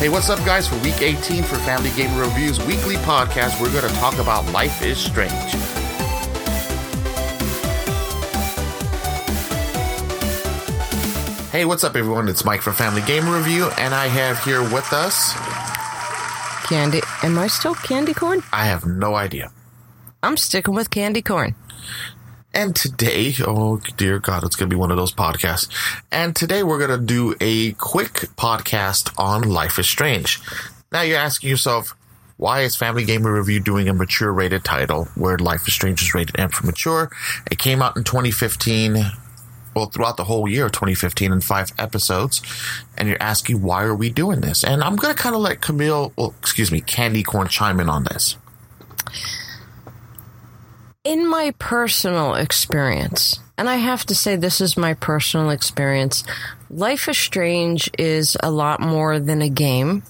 Hey, what's up, guys? For week 18 for Family Gamer Reviews weekly podcast, we're going to talk about Life is Strange. Hey, what's up, everyone? It's Mike from Family Gamer Review, and I have here with us. Candy. Am I still candy corn? I have no idea. I'm sticking with candy corn. And today, oh dear God, it's going to be one of those podcasts. And today we're going to do a quick podcast on Life is Strange. Now you're asking yourself, why is Family Gamer Review doing a mature rated title where Life is Strange is rated M for mature? It came out in 2015, well, throughout the whole year of 2015 in five episodes. And you're asking, why are we doing this? And I'm going to kind of let Camille, well, excuse me, Candy Corn chime in on this in my personal experience, and I have to say this is my personal experience, Life is Strange is a lot more than a game.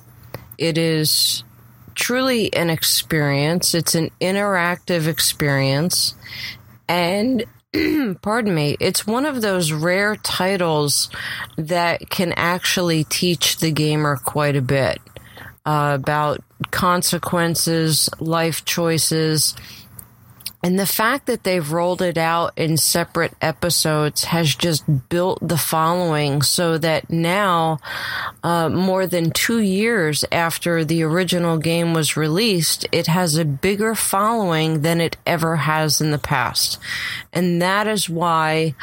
It is truly an experience, it's an interactive experience. And pardon me, it's one of those rare titles that can actually teach the gamer quite a bit uh, about consequences, life choices and the fact that they've rolled it out in separate episodes has just built the following so that now, uh, more than two years after the original game was released, it has a bigger following than it ever has in the past. And that is why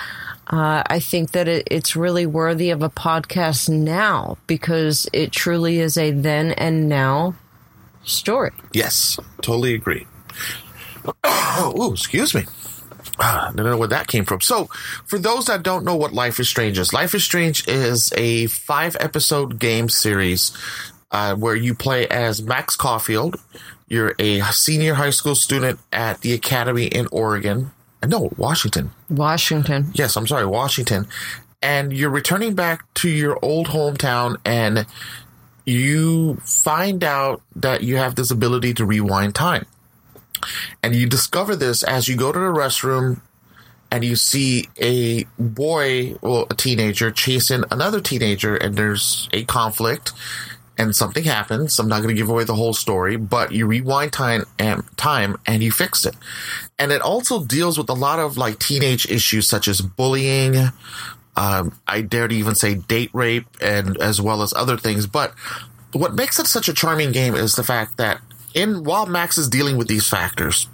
uh, I think that it, it's really worthy of a podcast now because it truly is a then and now story. Yes, totally agree. oh, excuse me. I don't know where that came from. So, for those that don't know what Life is Strange is, Life is Strange is a five episode game series uh, where you play as Max Caulfield. You're a senior high school student at the academy in Oregon. Uh, no, Washington. Washington. Yes, I'm sorry, Washington. And you're returning back to your old hometown and you find out that you have this ability to rewind time. And you discover this as you go to the restroom and you see a boy, well, a teenager chasing another teenager, and there's a conflict and something happens. I'm not going to give away the whole story, but you rewind time and time and you fix it. And it also deals with a lot of like teenage issues such as bullying. Um, I dare to even say date rape and as well as other things. But what makes it such a charming game is the fact that in while Max is dealing with these factors,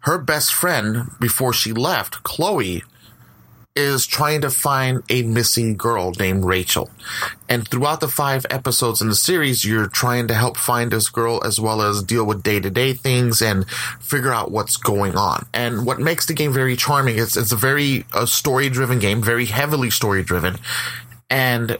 her best friend before she left, Chloe, is trying to find a missing girl named Rachel. And throughout the five episodes in the series, you're trying to help find this girl as well as deal with day to day things and figure out what's going on. And what makes the game very charming is it's a very uh, story driven game, very heavily story driven. And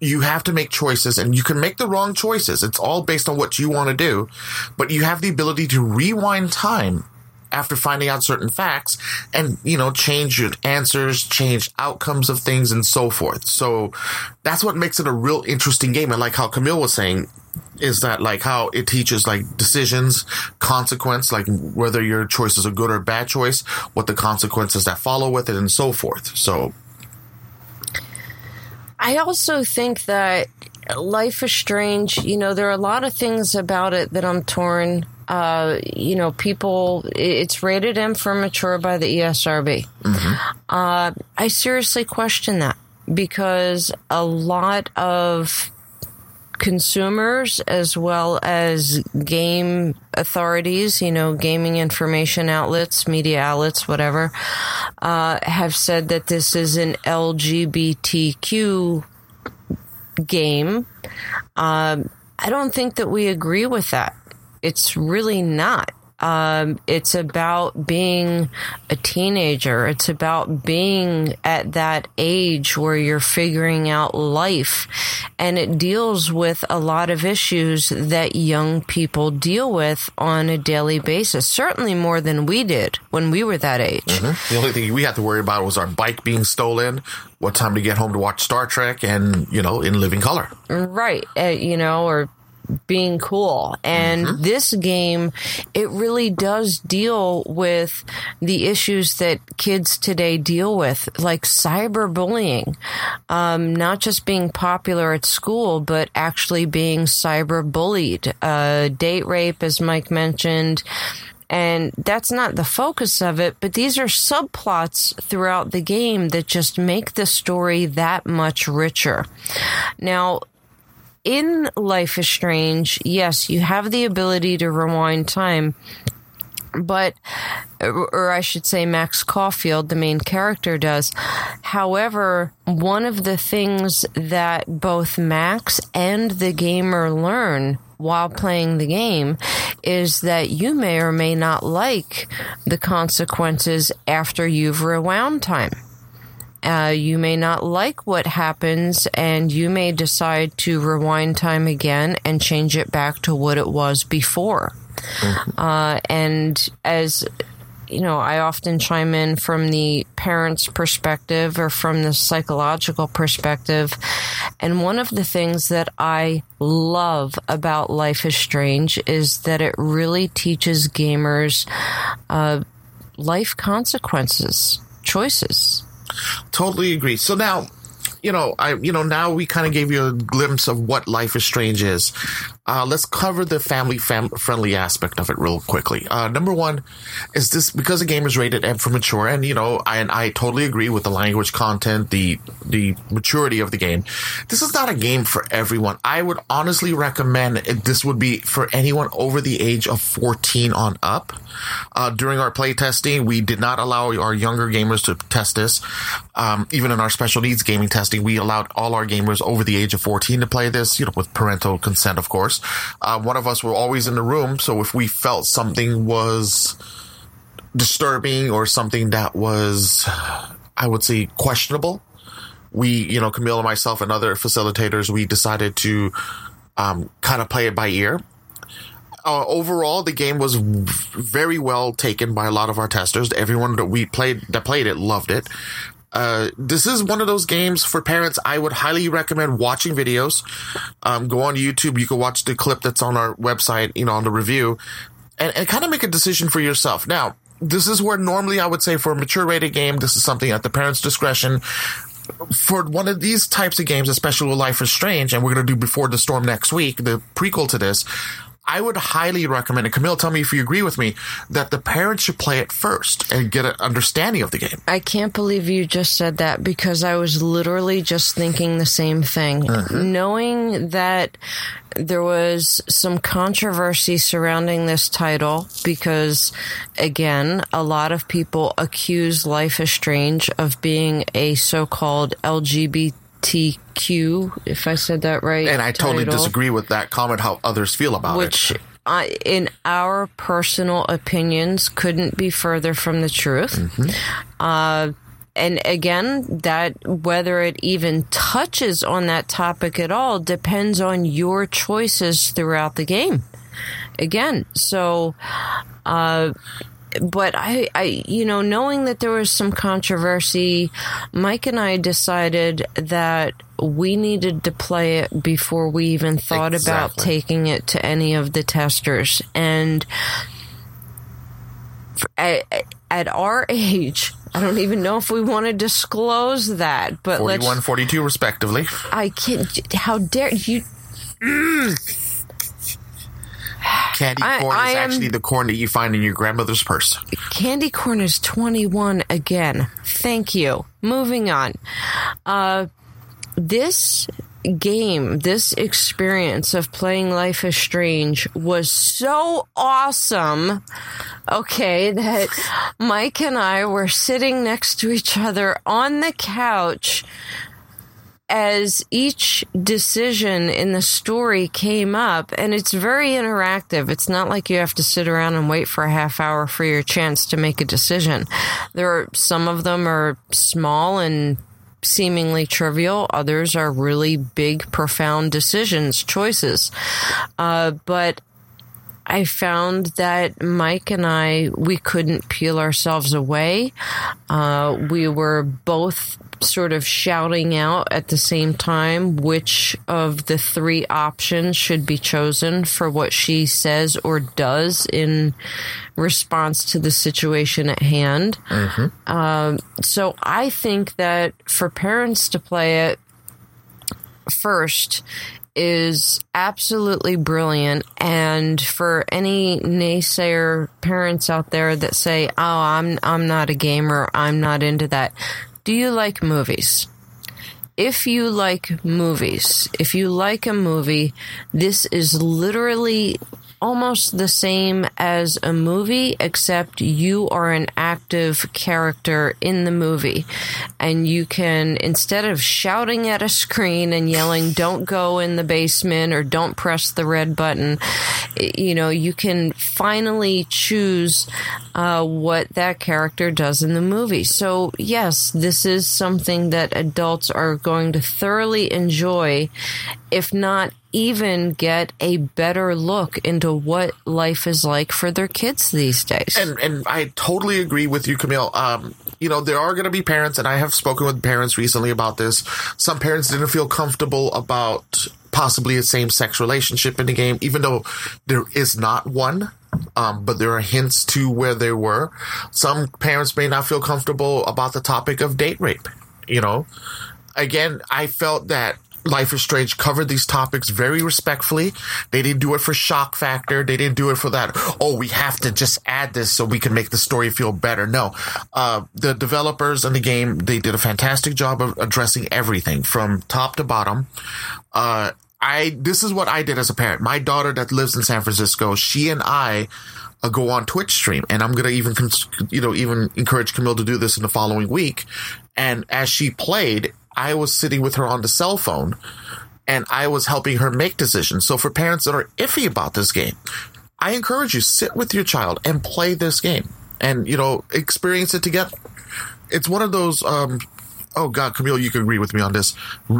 you have to make choices and you can make the wrong choices. It's all based on what you want to do, but you have the ability to rewind time after finding out certain facts and, you know, change your answers, change outcomes of things and so forth. So that's what makes it a real interesting game. And like how Camille was saying, is that like how it teaches like decisions, consequence, like whether your choice is a good or bad choice, what the consequences that follow with it and so forth. So I also think that Life is Strange, you know, there are a lot of things about it that I'm torn. Uh, you know, people, it's rated M for mature by the ESRB. Mm-hmm. Uh, I seriously question that because a lot of consumers as well as game authorities, you know, gaming information outlets, media outlets, whatever, uh, have said that this is an LGBTQ game. Um, I don't think that we agree with that. It's really not. Um, it's about being a teenager. It's about being at that age where you're figuring out life. And it deals with a lot of issues that young people deal with on a daily basis, certainly more than we did when we were that age. Mm-hmm. The only thing we had to worry about was our bike being stolen, what time to get home to watch Star Trek, and, you know, in living color. Right. Uh, you know, or being cool. And mm-hmm. this game, it really does deal with the issues that kids today deal with, like cyberbullying, um, not just being popular at school, but actually being cyberbullied, uh, date rape, as Mike mentioned. And that's not the focus of it, but these are subplots throughout the game that just make the story that much richer. Now, in Life is Strange, yes, you have the ability to rewind time, but or I should say Max Caulfield, the main character, does. However, one of the things that both Max and the gamer learn while playing the game is that you may or may not like the consequences after you've rewound time. Uh, you may not like what happens, and you may decide to rewind time again and change it back to what it was before. Mm-hmm. Uh, and as you know, I often chime in from the parent's perspective or from the psychological perspective. And one of the things that I love about Life is Strange is that it really teaches gamers uh, life consequences, choices. Totally agree. So now, you know, I, you know, now we kind of gave you a glimpse of what Life is Strange is. Uh, let's cover the family fam- friendly aspect of it real quickly. Uh, number one is this because the game is rated M for mature, and you know, I, and I totally agree with the language content, the the maturity of the game. This is not a game for everyone. I would honestly recommend this would be for anyone over the age of 14 on up. Uh, during our play testing, we did not allow our younger gamers to test this. Um, even in our special needs gaming testing, we allowed all our gamers over the age of 14 to play this, you know, with parental consent, of course. Uh, one of us were always in the room, so if we felt something was disturbing or something that was, I would say, questionable, we, you know, Camille and myself and other facilitators, we decided to um, kind of play it by ear. Uh, overall, the game was very well taken by a lot of our testers. Everyone that we played that played it loved it. Uh, this is one of those games for parents. I would highly recommend watching videos. Um, go on YouTube. You can watch the clip that's on our website, you know, on the review and, and kind of make a decision for yourself. Now, this is where normally I would say for a mature rated game, this is something at the parent's discretion. For one of these types of games, especially with Life is Strange, and we're going to do Before the Storm next week, the prequel to this, I would highly recommend, and Camille, tell me if you agree with me, that the parents should play it first and get an understanding of the game. I can't believe you just said that because I was literally just thinking the same thing. Mm-hmm. Knowing that there was some controversy surrounding this title because, again, a lot of people accuse Life is Strange of being a so called LGBT TQ, if I said that right. And I totally title, disagree with that comment, how others feel about which, it. Which, in our personal opinions, couldn't be further from the truth. Mm-hmm. Uh, and again, that whether it even touches on that topic at all depends on your choices throughout the game. Again, so uh, but I, I, you know, knowing that there was some controversy, Mike and I decided that we needed to play it before we even thought exactly. about taking it to any of the testers. And at, at, our age, I don't even know if we want to disclose that, but 41, 42 respectively. I can't, how dare you? Mm Candy corn I, I is actually the corn that you find in your grandmother's purse. Candy corn is 21 again. Thank you. Moving on. Uh, this game, this experience of playing Life is Strange was so awesome. Okay, that Mike and I were sitting next to each other on the couch as each decision in the story came up, and it's very interactive. It's not like you have to sit around and wait for a half hour for your chance to make a decision. There are some of them are small and seemingly trivial. Others are really big, profound decisions, choices. Uh, but I found that Mike and I, we couldn't peel ourselves away. Uh, we were both sort of shouting out at the same time which of the three options should be chosen for what she says or does in response to the situation at hand. Um, so I think that for parents to play it first is absolutely brilliant. And for any naysayer parents out there that say, "Oh, I'm I'm not a gamer. I'm not into that." Do you like movies? If you like movies, if you like a movie, this is literally almost the same as a movie, except you are an active character in the movie. And you can, instead of shouting at a screen and yelling, don't go in the basement or don't press the red button, you know, you can finally choose uh, what that character does in the movie. So, yes, this is something that adults are going to thoroughly enjoy, if not even get a better look into what life is like for their kids these days. And and I totally agree with you, Camille. Um, you know, there are going to be parents, and I have spoken with parents recently about this. Some parents didn't feel comfortable about possibly a same sex relationship in the game, even though there is not one. Um, but there are hints to where they were. Some parents may not feel comfortable about the topic of date rape. You know, again, I felt that Life is Strange covered these topics very respectfully. They didn't do it for shock factor. They didn't do it for that. Oh, we have to just add this so we can make the story feel better. No, uh, the developers in the game they did a fantastic job of addressing everything from top to bottom. Uh, I this is what I did as a parent. My daughter that lives in San Francisco, she and I uh, go on Twitch stream, and I'm gonna even you know even encourage Camille to do this in the following week. And as she played, I was sitting with her on the cell phone, and I was helping her make decisions. So for parents that are iffy about this game, I encourage you sit with your child and play this game, and you know experience it together. It's one of those. Um, oh God, Camille, you can agree with me on this.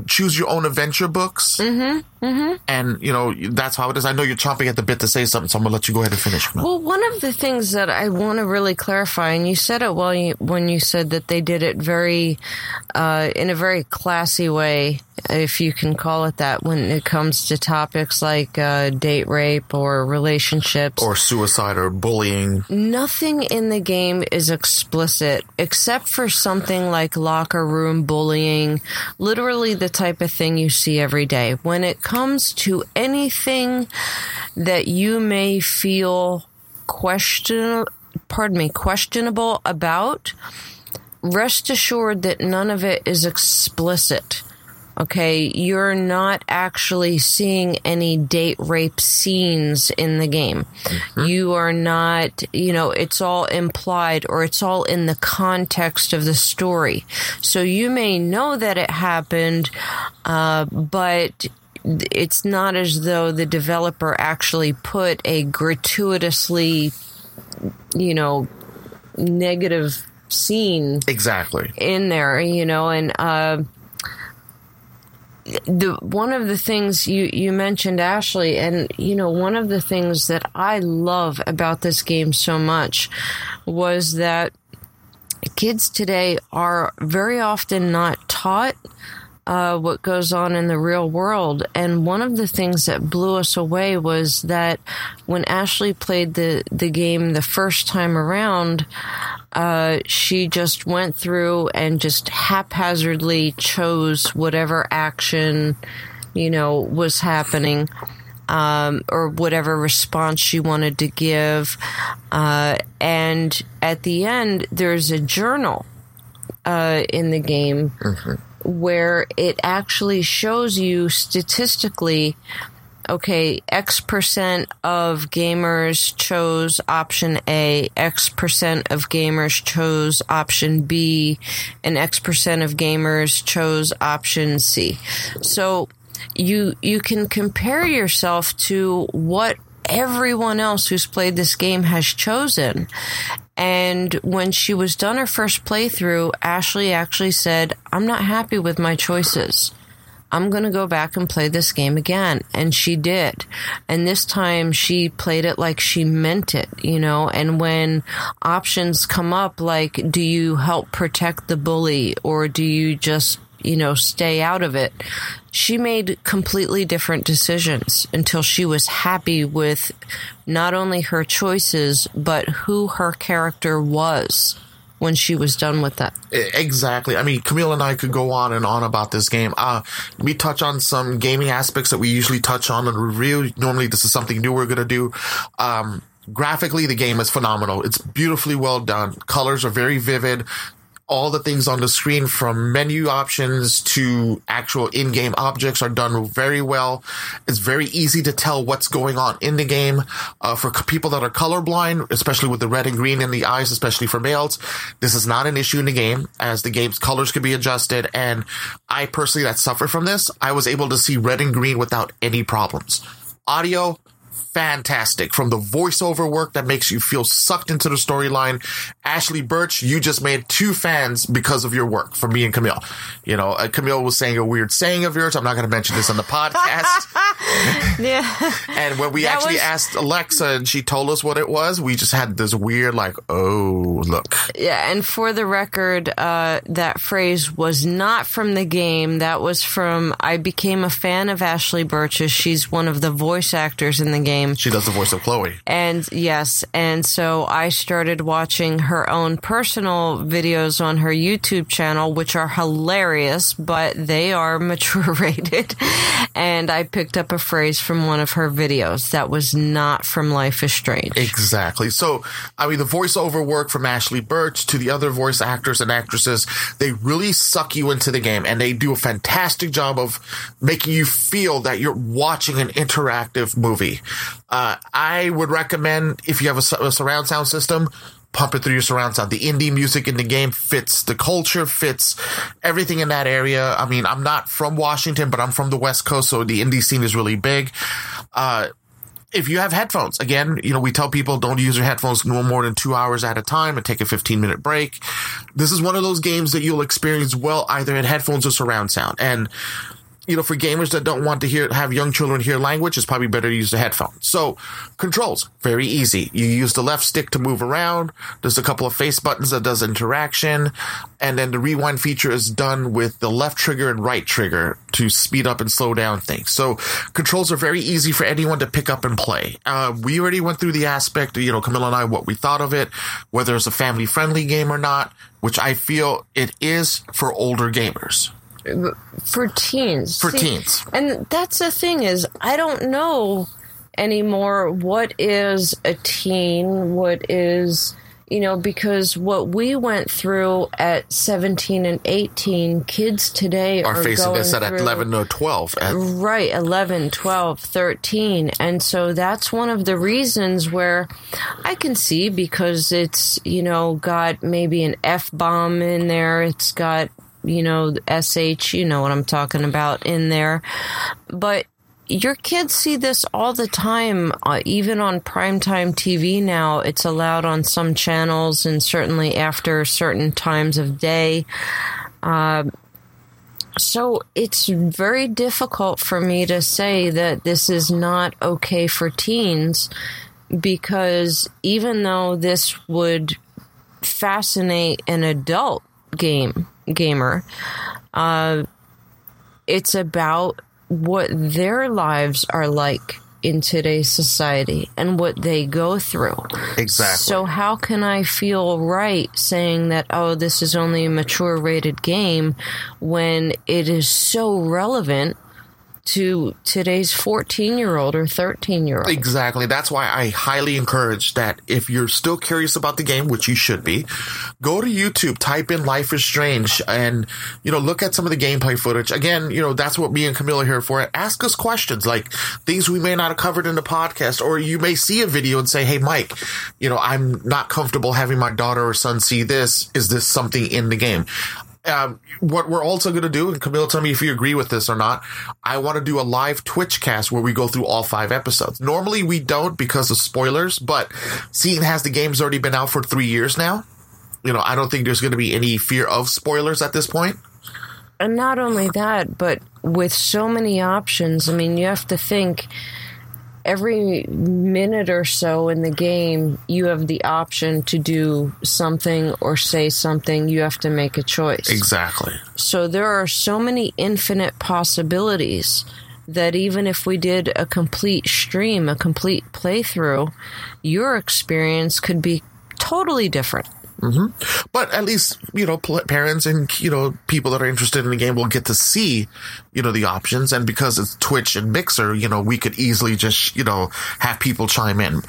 Choose your own adventure books. Mm-hmm, mm-hmm. And, you know, that's how it is. I know you're chomping at the bit to say something, so I'm going to let you go ahead and finish. Well, one of the things that I want to really clarify, and you said it well you, when you said that they did it very, uh, in a very classy way, if you can call it that, when it comes to topics like uh, date rape or relationships. or suicide or bullying. Nothing in the game is explicit except for something like locker room bullying, literally the type of thing you see every day. When it comes to anything that you may feel question pardon me, questionable about, rest assured that none of it is explicit. Okay, you're not actually seeing any date rape scenes in the game. You are not, you know, it's all implied or it's all in the context of the story. So you may know that it happened, uh, but it's not as though the developer actually put a gratuitously, you know, negative scene Exactly. in there, you know, and uh, the one of the things you you mentioned Ashley, and you know, one of the things that I love about this game so much was that kids today are very often not taught uh, what goes on in the real world. And one of the things that blew us away was that when Ashley played the, the game the first time around, uh, she just went through and just haphazardly chose whatever action, you know, was happening. Um, or whatever response she wanted to give. Uh, and at the end, there's a journal uh, in the game where it actually shows you statistically okay, X percent of gamers chose option A, X percent of gamers chose option B, and X percent of gamers chose option C. So you you can compare yourself to what everyone else who's played this game has chosen. And when she was done her first playthrough, Ashley actually said, I'm not happy with my choices. I'm going to go back and play this game again. And she did. And this time she played it like she meant it, you know, and when options come up like, do you help protect the bully or do you just you know, stay out of it. She made completely different decisions until she was happy with not only her choices, but who her character was when she was done with that. Exactly. I mean, Camille and I could go on and on about this game. Uh, we touch on some gaming aspects that we usually touch on in review. Normally, this is something new we're going to do. Um, graphically, the game is phenomenal. It's beautifully well done. Colors are very vivid all the things on the screen from menu options to actual in-game objects are done very well. It's very easy to tell what's going on in the game. Uh, for people that are colorblind, especially with the red and green in the eyes, especially for males, this is not an issue in the game as the game's colors can be adjusted. And I personally that suffer from this, I was able to see red and green without any problems. Audio, fantastic from the voiceover work that makes you feel sucked into the storyline. Ashly Burch, you just made two fans because of your work from me and Camille. You know, uh, Camille was saying a weird saying of yours. I'm not going to mention this on the podcast. yeah. And when we That actually was- asked Alexa and she told us what it was, we just had this weird, like, oh, look. Yeah, and for the record, uh, that phrase was not from the game. That was from I became a fan of Ashly Burch's. She's one of the voice actors in the game. She does the voice of Chloe. And yes, and so I started watching her own personal videos on her YouTube channel, which are hilarious, but they are mature rated. And I picked up a phrase from one of her videos that was not from Life is Strange. Exactly. So, I mean, the voiceover work from Ashly Burch to the other voice actors and actresses, they really suck you into the game and they do a fantastic job of making you feel that you're watching an interactive movie. Uh, I would recommend if you have a, a surround sound system, pump it through your surround sound. The indie music in the game fits the culture, fits everything in that area. I mean, I'm not from Washington, but I'm from the West Coast, so the indie scene is really big. Uh, if you have headphones, again, you know, we tell people don't use your headphones no more than two hours at a time and take a 15 minute break. This is one of those games that you'll experience well either in headphones or surround sound. And, you know, for gamers that don't want to hear, have young children hear language, it's probably better to use the headphones. So controls, very easy. You use the left stick to move around. There's a couple of face buttons that does interaction. And then the rewind feature is done with the left trigger and right trigger to speed up and slow down things. So controls are very easy for anyone to pick up and play. Uh, we already went through the aspect, you know, Camilla and I, what we thought of it, whether it's a family friendly game or not, which I feel it is for older gamers. For teens. For See, teens. And that's the thing is, I don't know anymore what is a teen, what is, you know, because what we went through at 17 and 18, kids today Are are, facing going this at through, 11 or 12. And Right, 11, 12, 13. And so that's one of the reasons where I can see because it's, you know, got maybe an F bomb in there. It's got, you know, SH, you know what I'm talking about in there. But your kids see this all the time, uh, even on primetime TV now. It's allowed on some channels and certainly after certain times of day. So it's very difficult for me to say that this is not okay for teens because even though this would fascinate an adult game gamer, uh, it's about what their lives are like in today's society and what they go through. Exactly. So how can I feel right saying that oh this is only a mature rated game when it is so relevant to today's 14 year old or 13 year old? Exactly. That's why I highly encourage that if you're still curious about the game, which you should be, go to YouTube, type in Life is Strange and, you know, look at some of the gameplay footage. Again, you know, that's what me and Camilla are here for. Ask us questions like things we may not have covered in the podcast, or you may see a video and say, Hey, Mike, you know, I'm not comfortable having my daughter or son see this. Is this something in the game? Um, what we're also going to do, and Camille, tell me if you agree with this or not. I want to do a live Twitch cast where we go through all five episodes. Normally we don't because of spoilers, but seeing as the game's already been out for three years now, you know, I don't think there's going to be any fear of spoilers at this point. and not only that, but with so many options, I mean, you have to think every minute or so in the game, you have the option to do something or say something. You have to make a choice. Exactly. So there are so many infinite possibilities that even if we did a complete stream, a complete playthrough, your experience could be totally different. Mm-hmm. But at least, you know, parents and, you know, people that are interested in the game will get to see, you know, the options. And because it's Twitch and Mixer, you know, we could easily just, you know, have people chime in.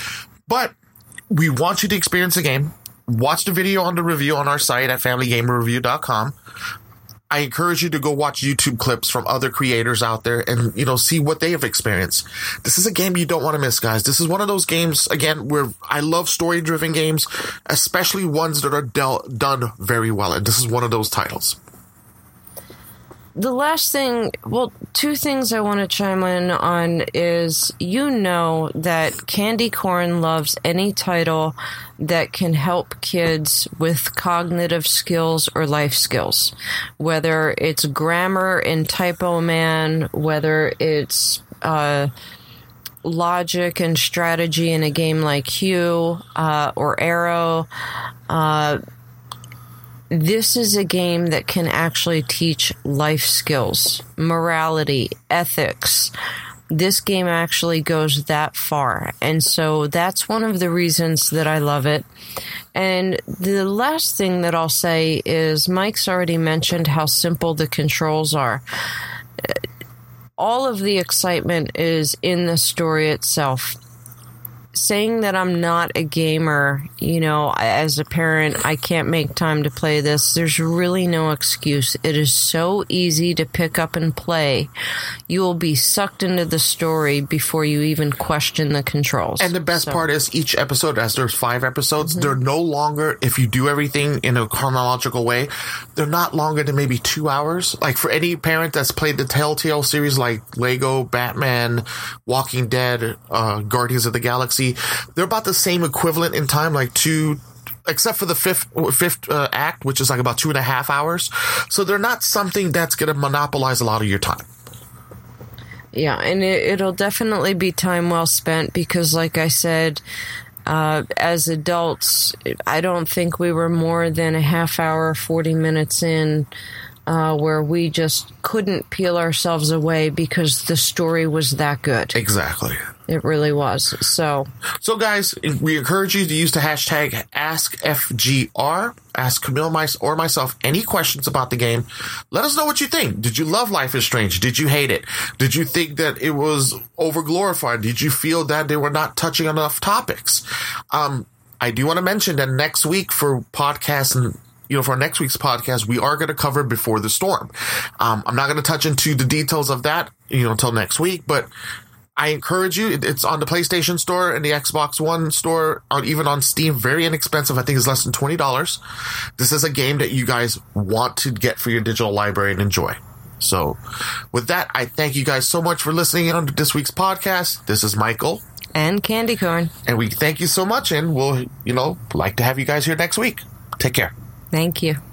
But we want you to experience the game. Watch the video on the review on our site at familygamerreview.com. I encourage you to go watch YouTube clips from other creators out there and, you know, see what they have experienced. This is a game you don't want to miss, guys. This is one of those games, again, where I love story driven games, especially ones that are del- done very well. And this is one of those titles the last thing, well, two things I want to chime in on is you know that Candy Corn loves any title that can help kids with cognitive skills or life skills, whether it's grammar in Typoman, whether it's uh, logic and strategy in a game like Hue uh, or Arrow. Uh, this is a game that can actually teach life skills, morality, ethics. This game actually goes that far. And so that's one of the reasons that I love it. And the last thing that I'll say is Mike's already mentioned how simple the controls are. All of the excitement is in the story itself saying that I'm not a gamer, you know, as a parent, I can't make time to play this. There's really no excuse. It is so easy to pick up and play. You will be sucked into the story before you even question the controls. And the best so. part is each episode, as there's five episodes, mm-hmm. they're no longer, if you do everything in a chronological way, they're not longer than maybe two hours. Like for any parent that's played the Telltale series like Lego, Batman, Walking Dead, uh, Guardians of the Galaxy, they're about the same equivalent in time, like two, except for the fifth fifth uh, act, which is like about two and a half hours. So they're not something that's going to monopolize a lot of your time. Yeah, and it, will definitely be time well spent because, like I said, uh, as adults, I don't think we were more than a half hour, 40 minutes in uh, where we just couldn't peel ourselves away because the story was that good. Exactly. It really was. So, so guys, we encourage you to use the hashtag AskFGR. Ask Camille Mice or myself any questions about the game. Let us know what you think. Did you love Life is Strange? Did you hate it? Did you think that it was overglorified? Did you feel that they were not touching enough topics? Um, I do want to mention that next week for podcasts and you know, for next week's podcast, we are going to cover Before the Storm. Um, I'm not going to touch into the details of that, you know, until next week, but I encourage you. It's on the PlayStation Store and the Xbox One Store, on, even on Steam. Very inexpensive. I think it's less than twenty dollars. This is a game that you guys want to get for your digital library and enjoy. So, with that, I thank you guys so much for listening on to this week's podcast. This is Michael and Candy Corn, and we thank you so much, and we'll, you know, like to have you guys here next week. Take care. Thank you.